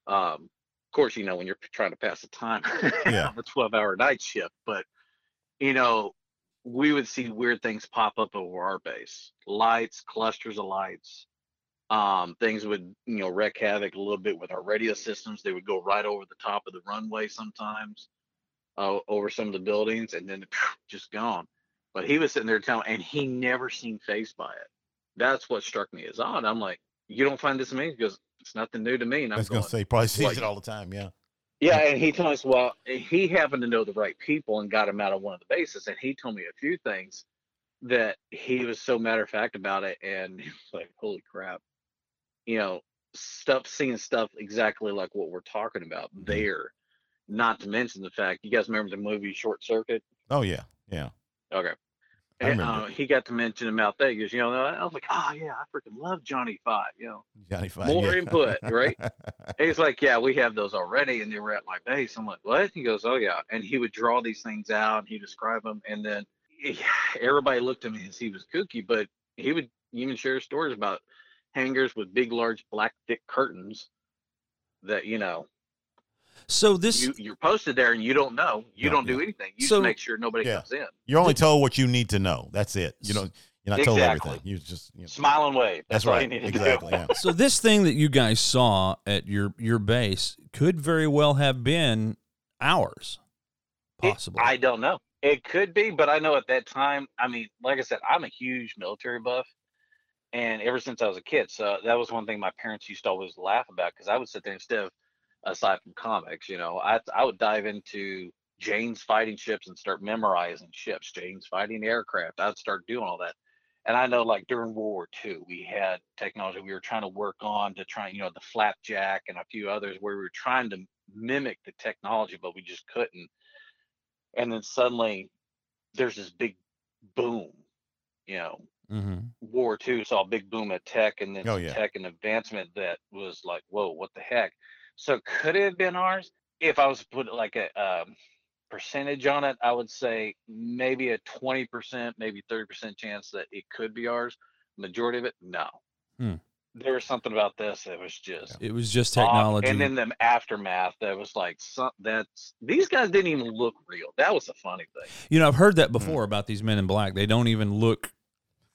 Um of course you know when you're trying to pass the time Yeah. on a 12 hour night shift but you know we would see weird things pop up over our base. Lights clusters of lights um, things would you know wreak havoc a little bit with our radio systems. They would go right over the top of the runway sometimes, uh, over some of the buildings, and then just gone. But he was sitting there telling, and he never seemed phased by it. That's what struck me as odd. I'm like, you don't find this amazing because it's nothing new to me. And I I'm was going, gonna say probably sees like- it all the time. Yeah. yeah, and he told us, well, he happened to know the right people and got him out of one of the bases. And he told me a few things that he was so matter of fact about it. And he was like, holy crap, you know, stuff, seeing stuff exactly like what we're talking about Mhm. there. Not to mention the fact, you guys remember the movie Short Circuit? Oh yeah. Yeah. Okay. And, uh, he got to mention about that. Goes, you know, I was like, oh, yeah, I freaking love Johnny Five, you know. Johnny Five. More yeah. input, right? And he's like, yeah, we have those already, and they were at my base. I'm like, what? He goes, oh yeah, and he would draw these things out, and he describe them, and then everybody looked at me as he was kooky, but he would even share stories about hangars with big, large black thick curtains that you know so this. you you're posted there and you don't know, you Yeah, don't do yeah. anything. You So- just make sure nobody Yeah. comes in. You're only told what you need to know. That's it. You know, you're not told everything. You just you know. Smile and wave. That's all you right. need to Exactly. do. Yeah. so this thing that you guys saw at your your base could very well have been ours, It- possibly. I don't know. It could be, but I know at that time, I mean, like I said, I'm a huge military buff. And ever since I was a kid, so that was one thing my parents used to always laugh about because I would sit there instead of, aside from comics, you know, I I would dive into Jane's fighting ships and start memorizing ships, Jane's fighting aircraft. I'd start doing all that. And I know, like during World War II, we had technology we were trying to work on to try, you know, the flapjack and a few others where we were trying to mimic the technology, but we just couldn't and then suddenly there's this big boom you know hmm war ii saw a big boom of tech and then Oh, yeah. tech and advancement that was like whoa what the heck? So could it have been ours? If i was to put like a um, percentage on it i would say maybe a 20% maybe 30% chance that it could be ours. Majority of it no. Hmm. there was something about this that was just It was just off, technology. and then the aftermath that was like some, that's these guys didn't even look real. That was the funny thing. You know, I've heard that before about these men in black. They don't even look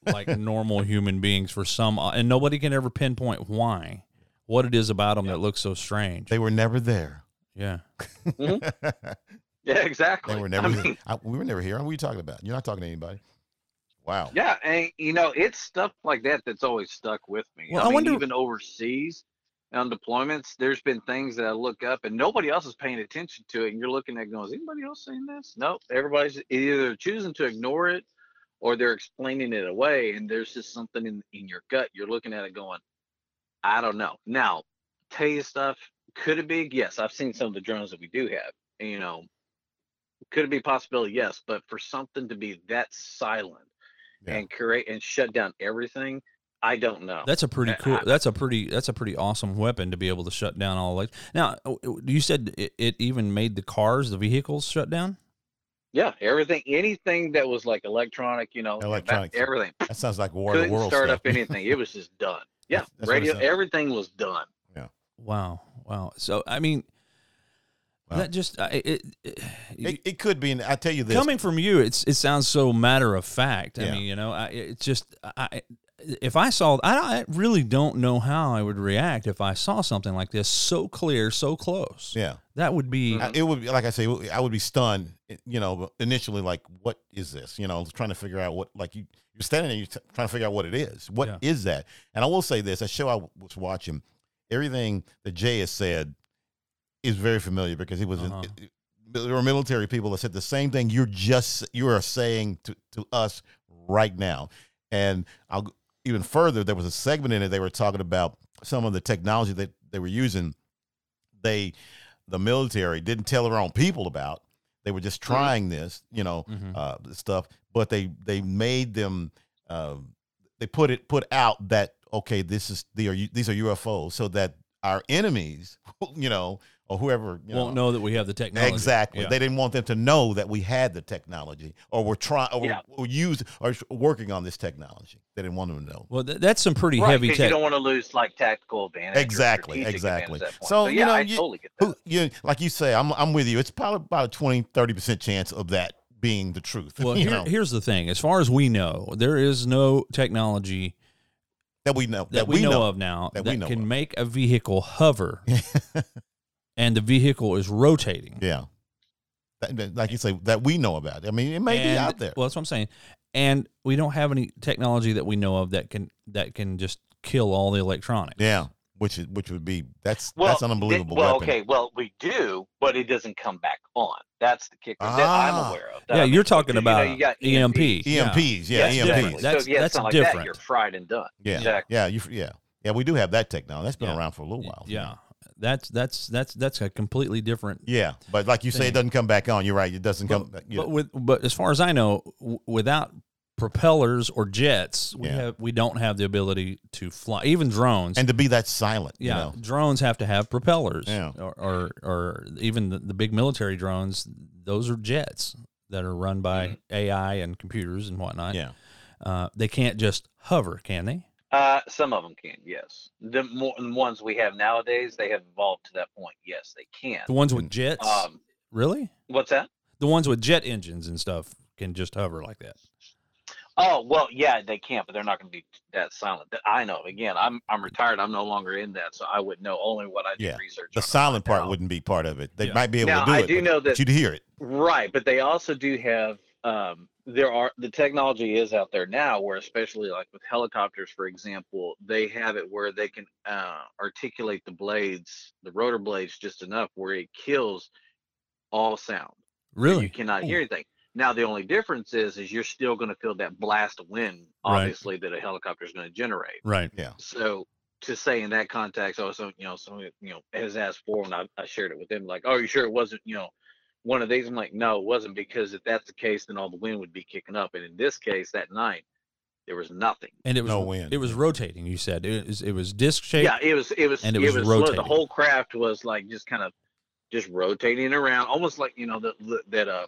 like normal human beings for some, uh, and nobody can ever pinpoint why, what it is about them Yeah. that looks so strange. They were never there. yeah. Mm-hmm. Yeah, exactly. they were never. I mean, I, we were never here. What are you talking about? You're not talking to anybody. Wow. yeah, and you know, it's stuff like that that's always stuck with me. Well, I, I mean, wonder- even overseas on deployments, there's been things that I look up and nobody else is paying attention to it, and you're looking at it going, "Is anybody else seeing this?" Nope. Everybody's either choosing to ignore it, or they're explaining it away and there's just something in, in your gut you're looking at it going i don't know now tase stuff could it be yes i've seen some of the drones that we do have you know could it be a possibility yes but for something to be that silent Yeah. and create and shut down everything i don't know That's a pretty cool. That's a pretty. That's a pretty awesome weapon to be able to shut down all. Like now, uh, you said it, it even made the cars, the vehicles, shut down. Yeah everything anything that was like electronic you know that- Electronic. everything That sounds like War of the couldn't World start stuff. up anything it was just done yeah That's- that's radio everything was done Yeah. Wow, wow. So I mean, Wow. that just I- it, it, It, it could be. And I tell you this. coming from you, it's it sounds so matter of fact. I Yeah. mean, you know, I, it's just I. If I saw, I, I really don't know how I would react if I saw something like this so clear, so close. yeah. That would be. I- it would be like I say, I would be stunned. You know, initially, like, what is this? You know, trying to figure out what, like, you you're standing there, you're t- trying to figure out what it is. What is Yeah. that? And I will say this: a show I was watching, everything that Jay has said is very familiar because he was. Uh-huh. it- there were military people that said the same thing you're just you are saying to, to us right now. And I'll even further. There was a segment in it they were talking about some of the technology that they were using. They the military didn't tell their own people about. They were just trying this, you know, Mhm. uh, stuff. But they they made them. Uh, they put it put out that okay, this is the are these are UFOs, so that our enemies, you know, or whoever you won't know, know that we have the technology. Exactly. Yeah. They didn't want them to know that we had the technology or were trying or Yeah. were used or working on this technology. They didn't want them to know. Well, th- that's some pretty right heavy because you don't want to lose like tactical advantage Exactly, exactly. advantage at that point. So, so you yeah know, i you- totally get that Who, you, like you say, I'm, I'm with you. It's probably about a 20, 30% chance of that being the truth. Well, you here, know, here's the thing: as far as we know, there is no technology that we know. that, we, know, of now That that, we know can of. make a vehicle hover, and the vehicle is rotating. yeah. That- that- like you say, that we know about. I mean, it may be out there. Well, that's what I'm saying. And we don't have any technology that we know of that can that can just kill all the electronics. yeah. Which is, which would be, that's, well, that's an th- unbelievable well weapon. okay well we do but it doesn't come back on that's the kicker that Ah. i'm aware of that Yeah, I you're talking because, you know, about you got EMP. EMPs. Yeah. Yes, EMPs. different. That's- so, yeah, that's something like different. that you're fried and done Yeah. exactly Yeah. You, yeah. Yeah. We do have that technology. That's been Yeah. around for a little while. Yeah, that's that's that's that's a completely different. Yeah, but like you say, it doesn't come back on. You're right. It doesn't come. But, you but with but as far as I know, w- without propellers or jets, we Yeah. have we don't have the ability to fly. Even drones. and to be that silent. yeah, You know? drones have to have propellers. Yeah. Or or, or even the, the big military drones, those are jets that are run by Mhm. AI and computers and whatnot. Yeah. Uh, they can't just hover, can they? Uh some of them can yes the more the ones we have nowadays they have evolved to that point yes they can The ones with jets, um really? what's that The ones with jet engines and stuff can just hover like that. Oh well, yeah, they can't, but they're not going to be that silent. That I know. Again, I'm I'm retired. I'm no longer in that, so I would know only what I did Yeah, research. The silent part out. wouldn't be part of it. They Yeah. might be able Now, to do I it. do but- know that- you'd hear it. right, but they also do have. Um, there are the technology is out there now, where especially like with helicopters, for example, they have it where they can uh, articulate the blades, the rotor blades, just enough where it kills all sound. so Really? you cannot Ooh. hear anything. Now the only difference is, is you're still going to feel that blast of wind, Right. obviously, that a helicopter is going to generate. right. Yeah. So to say in that context, also, you know, someone, you know, has asked for, and I, I shared it with them, like, oh, you sure it wasn't, you know, one of these? I'm like, no, it wasn't, because if that's the case, then all the wind would be kicking up. And in this case, that night, there was nothing. And it was No wind. It was rotating. You said it was it was disc shaped. Yeah, it was, it was, And it it was was, rotating. The whole craft was like just kind of just rotating around, almost like you know that that uh,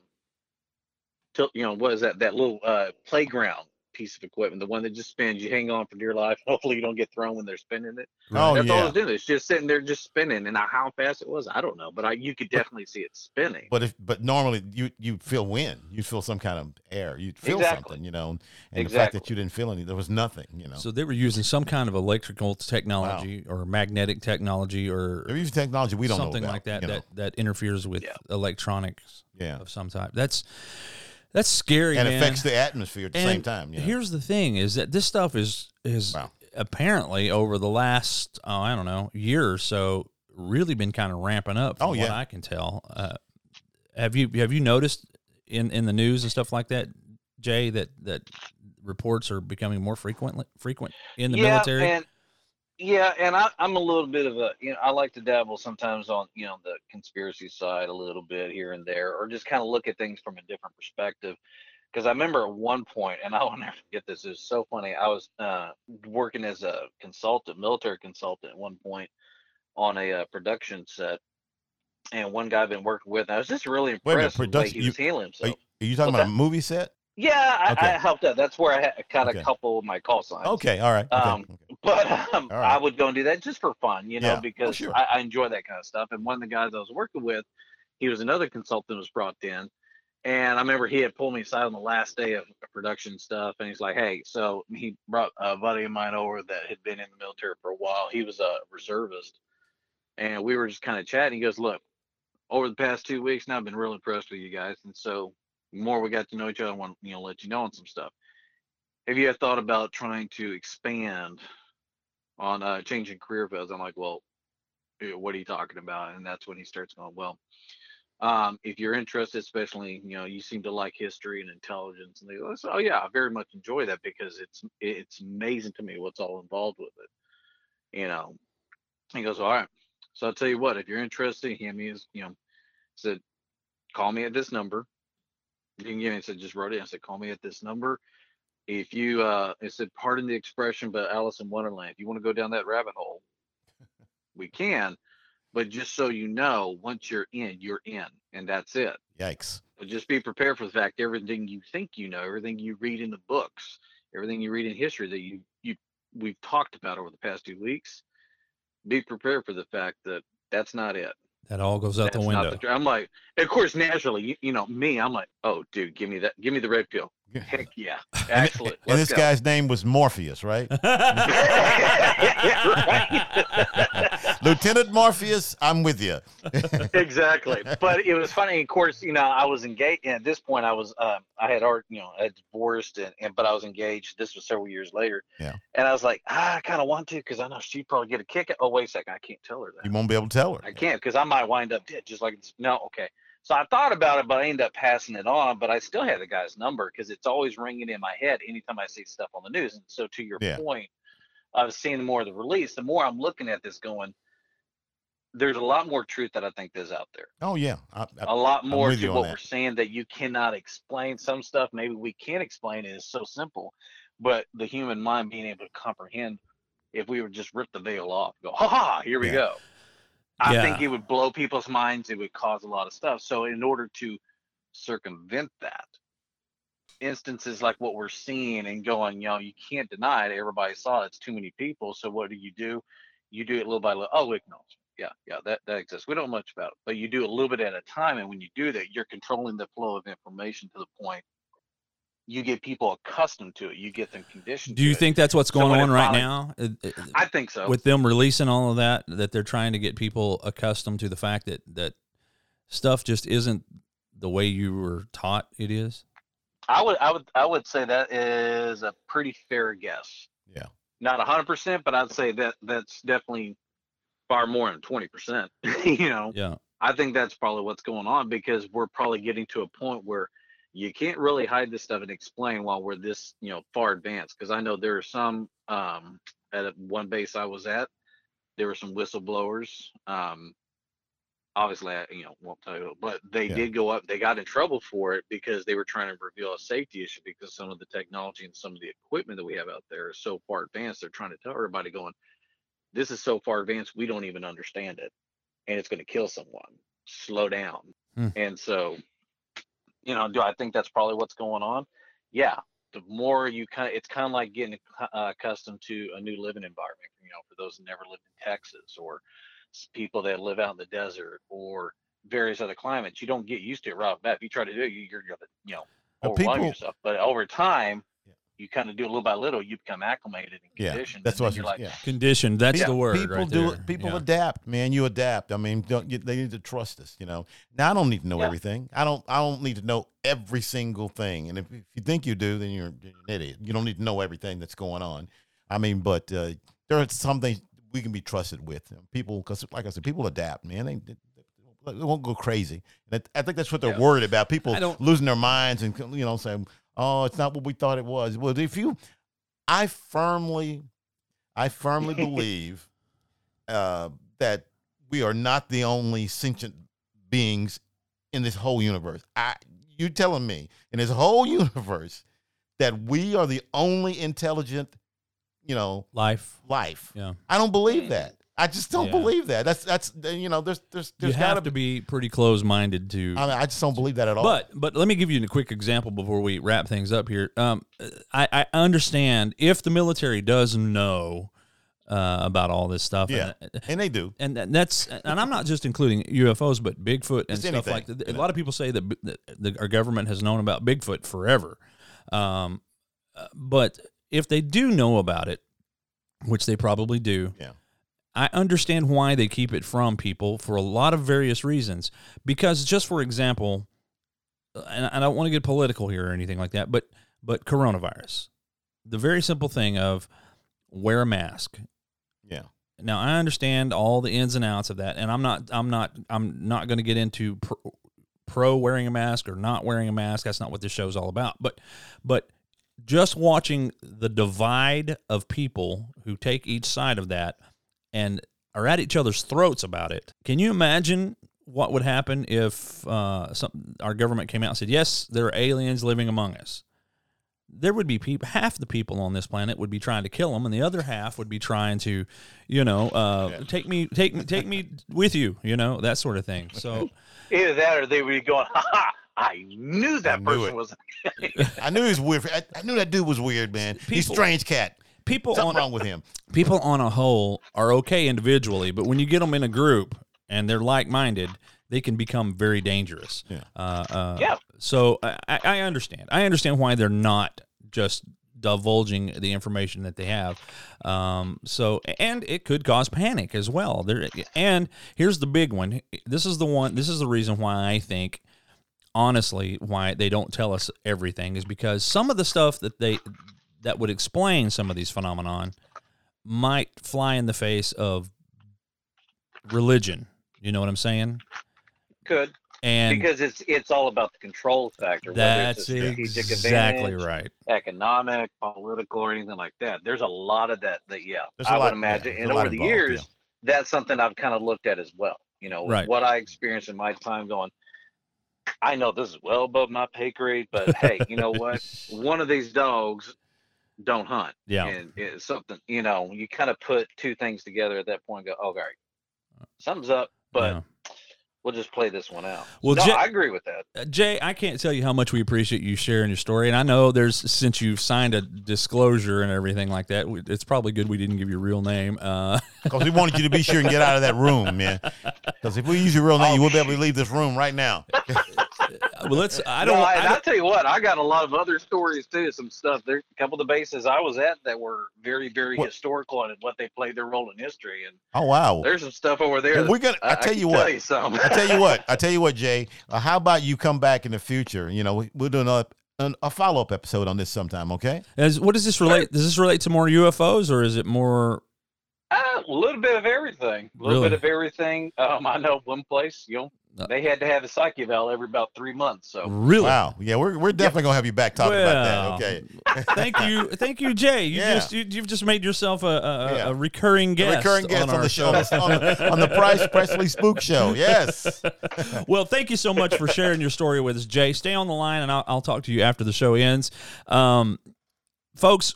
tilt, you know, what is that? That little uh playground piece of equipment, the one that just spins. You hang on for dear life. Hopefully, you don't get thrown when they're spinning it. Oh That's all yeah. it's doing. It's just sitting there, just spinning. And how fast it was, I don't know, but I you could definitely see it spinning. But if but normally you you feel wind, you feel some kind of air, you feel Exactly. something, you know. And the fact that you didn't feel any, there was nothing, you know. So they were using some kind of electrical technology or magnetic technology or They're using technology we don't something know about, like that you know. that that interferes with Yeah. electronics Yeah, of some type. That's that's scary, and man. affects the atmosphere at the same And time. Yeah, Here's the thing: is that this stuff is is Wow. apparently over the last oh I don't know year or so really been kind of ramping up. From Oh, what yeah. I can tell. Uh, have you have you noticed in in the news and stuff like that? Jay, that that reports are becoming more frequent frequent in the yeah, military? And, yeah, and I, I'm a little bit of a, you know, I like to dabble sometimes on, you know, the conspiracy side a little bit here and there, or just kind of look at things from a different perspective. Because I remember at one point, and I will never forget this, it was so funny. I was uh, working as a consultant, military consultant at one point on a uh, production set. And one guy I've been working with, and I was just really minute, impressed with the way production- he was you- handling Are himself. you, are you talking about a movie set? Yeah, I, Okay. I helped out. That's where I had kind of Okay. couple of my call signs. Okay, all right. Um, okay. But um, right. I would go and do that just for fun, you know, Yeah. Oh, because sure. I, I enjoy that kind of stuff. And one of the guys I was working with, he was another consultant was brought in. And I remember he had pulled me aside on the last day of production stuff. And he's like, hey, so he brought a buddy of mine over that had been in the military for a while. He was a reservist. And we were just kind of chatting. He goes, look, over the past two weeks now, I've been real impressed with you guys. And so the more we got to know each other, I want you know, let you know on some stuff. Have you ever thought about trying to expand on uh, changing career fields. I'm like, well, eh, what are you talking about? And that's when he starts going, well, um, if you're interested, especially, you know, you seem to like history and intelligence, and they go, oh yeah, I very much enjoy that because it's it's amazing to me what's all involved with it. You know, he goes, all right. So I'll tell you what, if you're interested, him is, you know, said, call me at this number. You can give me, said, just wrote it. I said, call me at this number if you uh it said pardon the expression but alice in wonderland if you want to go down that rabbit hole we can but just so you know once you're in you're in and that's it Yikes. but just be prepared for the fact everything you think you know everything you read in the books everything you read in history that you you we've talked about over the past two weeks be prepared for the fact that that's not it that all goes out that's the window. the, i'm like of course naturally you, you know me i'm like oh dude give me that give me the red pill heck yeah excellent and Let's this go. guy's name was Morpheus, right? Right. Lieutenant Morpheus, I'm with you. exactly. But it was funny. Of course, you know, I was engaged. At this point, I was, um, I had art, you know, I had divorced, and, and but I was engaged. This was several years later. Yeah. And I was like, ah, I kind of want to because I know she'd probably get a kick. At, oh, wait a second, I can't tell her that. You won't be able to tell her. I can't because I might wind up dead. Just like no, okay. So I thought about it, but I ended up passing it on. But I still had the guy's number because it's always ringing in my head anytime I see stuff on the news. And so to your Yeah. point, I was seeing more of the release. The more I'm looking at this, going, there's a lot more truth that I think is out there. Oh yeah. I, I, A lot more to what that. we're saying that you cannot explain. Some stuff maybe we can't explain. It is so simple, but the human mind being able to comprehend, if we would just rip the veil off, go, ha ha, here we Yeah. go. I think it would blow people's minds. It would cause a lot of stuff. So in order to circumvent that, instances like what we're seeing and going, you know, you can't deny it. Everybody saw it. It's too many people. So what do you do? You do it little by little. Oh, acknowledge. Yeah, yeah, that, that exists. We don't know much about it, but you do a little bit at a time. And when you do that, you're controlling the flow of information to the point you get people accustomed to it. You get them conditioned. Do you to it. think that's what's going it on right now? Uh, uh, I think so. with them releasing all of that that they're trying to get people accustomed to the fact that that stuff just isn't the way you were taught it is I would, I would, I would say that is a pretty fair guess. Yeah. Not a hundred percent, but I'd say that that's definitely far more than twenty percent. you know, yeah I think that's probably what's going on because we're probably getting to a point where you can't really hide this stuff and explain while we're this, you know, far advanced. Because I know there are some um, at one base I was at, there were some whistleblowers. Um, obviously, I, you know, won't tell you, but they Yeah. did go up. They got in trouble for it because they were trying to reveal a safety issue because some of the technology and some of the equipment that we have out there is so far advanced. They're trying to tell everybody, going, "This is so far advanced, we don't even understand it." and it's going to kill someone. Slow down. Hmm. And so, you know, do I think that's probably what's going on? Yeah. The more you kind of, it's kind of like getting uh, accustomed to a new living environment. You know, for those that never lived in Texas or people that live out in the desert or various other climates, you don't get used to it right off bat. If you try to do it, you- you're going to, you know, overwhelm people- yourself. But over time. You kind of do it little by little. You become acclimated and Yeah, that's and what you're was- like, yeah. conditioned that's Yeah, the word people right do there. people Yeah. adapt man you adapt i mean don't you, they need to trust us you know now i don't need to know Yeah. everything i don't i don't need to know every single thing and if, if you think you do then you're, you're an idiot you don't need to know everything that's going on i mean but uh, there are some things we can be trusted with people because like i said people adapt man they, they, they won't go crazy and I I think that's what they're Yeah. worried about. People losing their minds and you know saying, oh, it's not what we thought it was. Well, if you, I firmly, I firmly believe uh, that we are not the only sentient beings in this whole universe. I, you telling me in this whole universe that we are the only intelligent, you know, Life. life? Yeah. I don't believe that. I just don't Yeah. believe that. That's that's you know, there's there's You there's have got to be pretty close-minded to. I mean, I just don't believe that at all. But but let me give you a quick example before we wrap things up here. Um, I, I understand if the military does know uh, about all this stuff. yeah, and, and they do. and that's and I'm not just including UFOs, but Bigfoot and Just stuff anything, like that. A know. lot of people say that, that the, our government has known about Bigfoot forever, um, uh, but if they do know about it, which they probably do, Yeah. I understand why they keep it from people for a lot of various reasons. Because just for example, and I don't want to get political here or anything like that, but but coronavirus, the very simple thing of wear a mask. Yeah. Now I understand all the ins and outs of that, and I'm not I'm not I'm not going to get into pro, pro wearing a mask or not wearing a mask. That's not what this show's all about. But but just watching the divide of people who take each side of that and are at each other's throats about it. Can you imagine what would happen if uh, some, our government came out and said, "Yes, there are aliens living among us"? There would be people. Half the people on this planet would be trying to kill them, and the other half would be trying to, you know, uh, Yeah. take me, take me, take me with you. You know, that sort of thing. So Either that or they would be going, ha ha, I knew that knew person it. was. I knew he was weird. I, I knew that dude was weird, man. He's People- strange cat. People Something on wrong with him. people on a whole are okay individually, but when you get them in a group and they're like-minded, they can become very dangerous. Yeah. Uh, uh, Yeah. So I, I I understand. I understand why they're not just divulging the information that they have. Um, so and it could cause panic as well. There and here's the big one. This is the one. This is the reason why I think honestly why they don't tell us everything is because some of the stuff that they that would explain some of these phenomenon might fly in the face of religion. You know what I'm saying? Could And because it's it's all about the control factor. that's exactly right. economic, political, or anything like that. There's a lot of that. That yeah, There's I lot- would imagine. yeah, and over the involved, years, yeah. that's something I've kind of looked at as well. You know, Right. what I experienced in my time going. I know this is well above my pay grade, but hey, you know what? One of these dogs don't hunt. Yeah. And it's something, you know, you kind of put two things together at that point and go, oh, okay, something's up, but Yeah. we'll just play this one out. Well, no, Jay- I agree with that. Uh, Jay, I can't tell you how much we appreciate you sharing your story, and I know there's since you've signed a disclosure and everything like that, it's probably good we didn't give your real name. Uh, Because we wanted you to be sure and get out of that room, man. Because if we use your real name, Oh, you will be able to leave this room right now. well, let's. I don't. no, I and don't- I'll tell you what, I got a lot of other stories too. Some stuff. There's a couple of the bases I was at that were very, very What- historical and what they played their role in history. And Oh wow. there's some stuff over there. Well, we're gonna. I, tell you what. Tell you. I tell you what. I tell you what, Jay. Uh, how about you come back in the future? You know, we- we'll do another, a follow up episode on this sometime. Okay. As, what does this relate? Does this relate to more UFOs or is it more? A little bit of everything. A little Really? bit of everything. Um, I know one place, you know, Uh, they had to have a psych eval every about three months. So Really? Wow. Yeah, we're we're definitely gonna have you back talking about that. Okay. thank you, thank you, Jay. You Yeah. just you, you've just made yourself a, a, Yeah. a recurring A guest, recurring guest on, our the show, on the, on the Price Presley Spook Show. Yes. well, thank you so much for sharing your story with us, Jay. Stay on the line, and I'll, I'll talk to you after the show ends. Um, folks,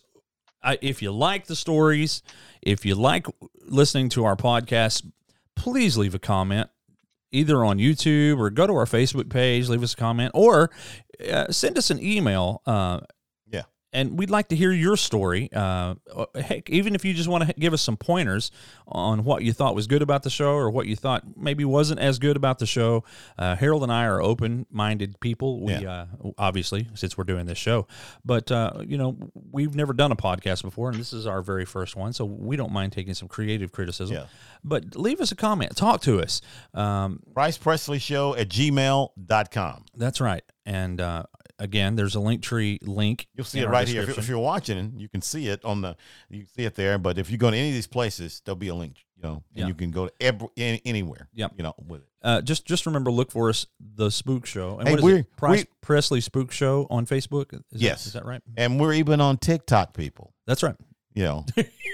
I, if you like the stories, if you like listening to our podcast, please leave a comment either on YouTube or go to our Facebook page, leave us a comment, or uh, send us an email. Uh. And we'd like to hear your story. Uh, heck, even if you just want to give us some pointers on what you thought was good about the show or what you thought maybe wasn't as good about the show. Uh, Harold and I are open-minded people. We uh, obviously, since we're doing this show, but uh, you know, we've never done a podcast before, and this is our very first one, so we don't mind taking some creative criticism. Yeah. But leave us a comment, talk to us. Um, Price Presley Show at gmail.com. that's right, and. Uh, Again, there's a Linktree link. You'll see it right here. If, you're watching, you can see it on the you can see it there. But if you go to any of these places, there'll be a link You know, and Yeah. you can go to every, any, anywhere. Yep. You know, with it. Uh, just just remember, look for us, the Spook Show. And Hey, what is we're- it? Price, we- Presley Spook Show on Facebook. Is Yes. that, is that right? And we're even on TikTok, people. That's right. You know,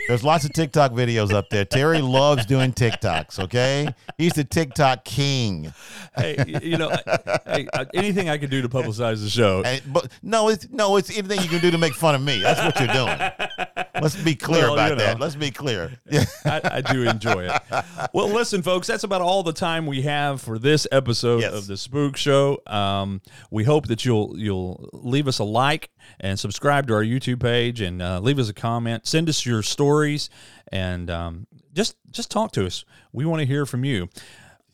there's lots of TikTok videos up there. Terry loves doing TikToks. Okay, he's the TikTok king. Hey, you know, hey, uh, anything I can do to publicize the show. And, but no, it's no, it's anything you can do to make fun of me. That's what you're doing. Let's be clear Well, about you know. that. Let's be clear. I, I do enjoy it. Well, listen, folks, that's about all the time we have for this episode Yes. of the Spook Show. Um, we hope that you'll you'll leave us a like and subscribe to our YouTube page and uh, leave us a comment. Send us your stories and um, just just talk to us. We want to hear from you.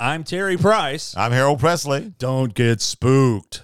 I'm Terry Price. I'm Harold Presley. Don't get spooked.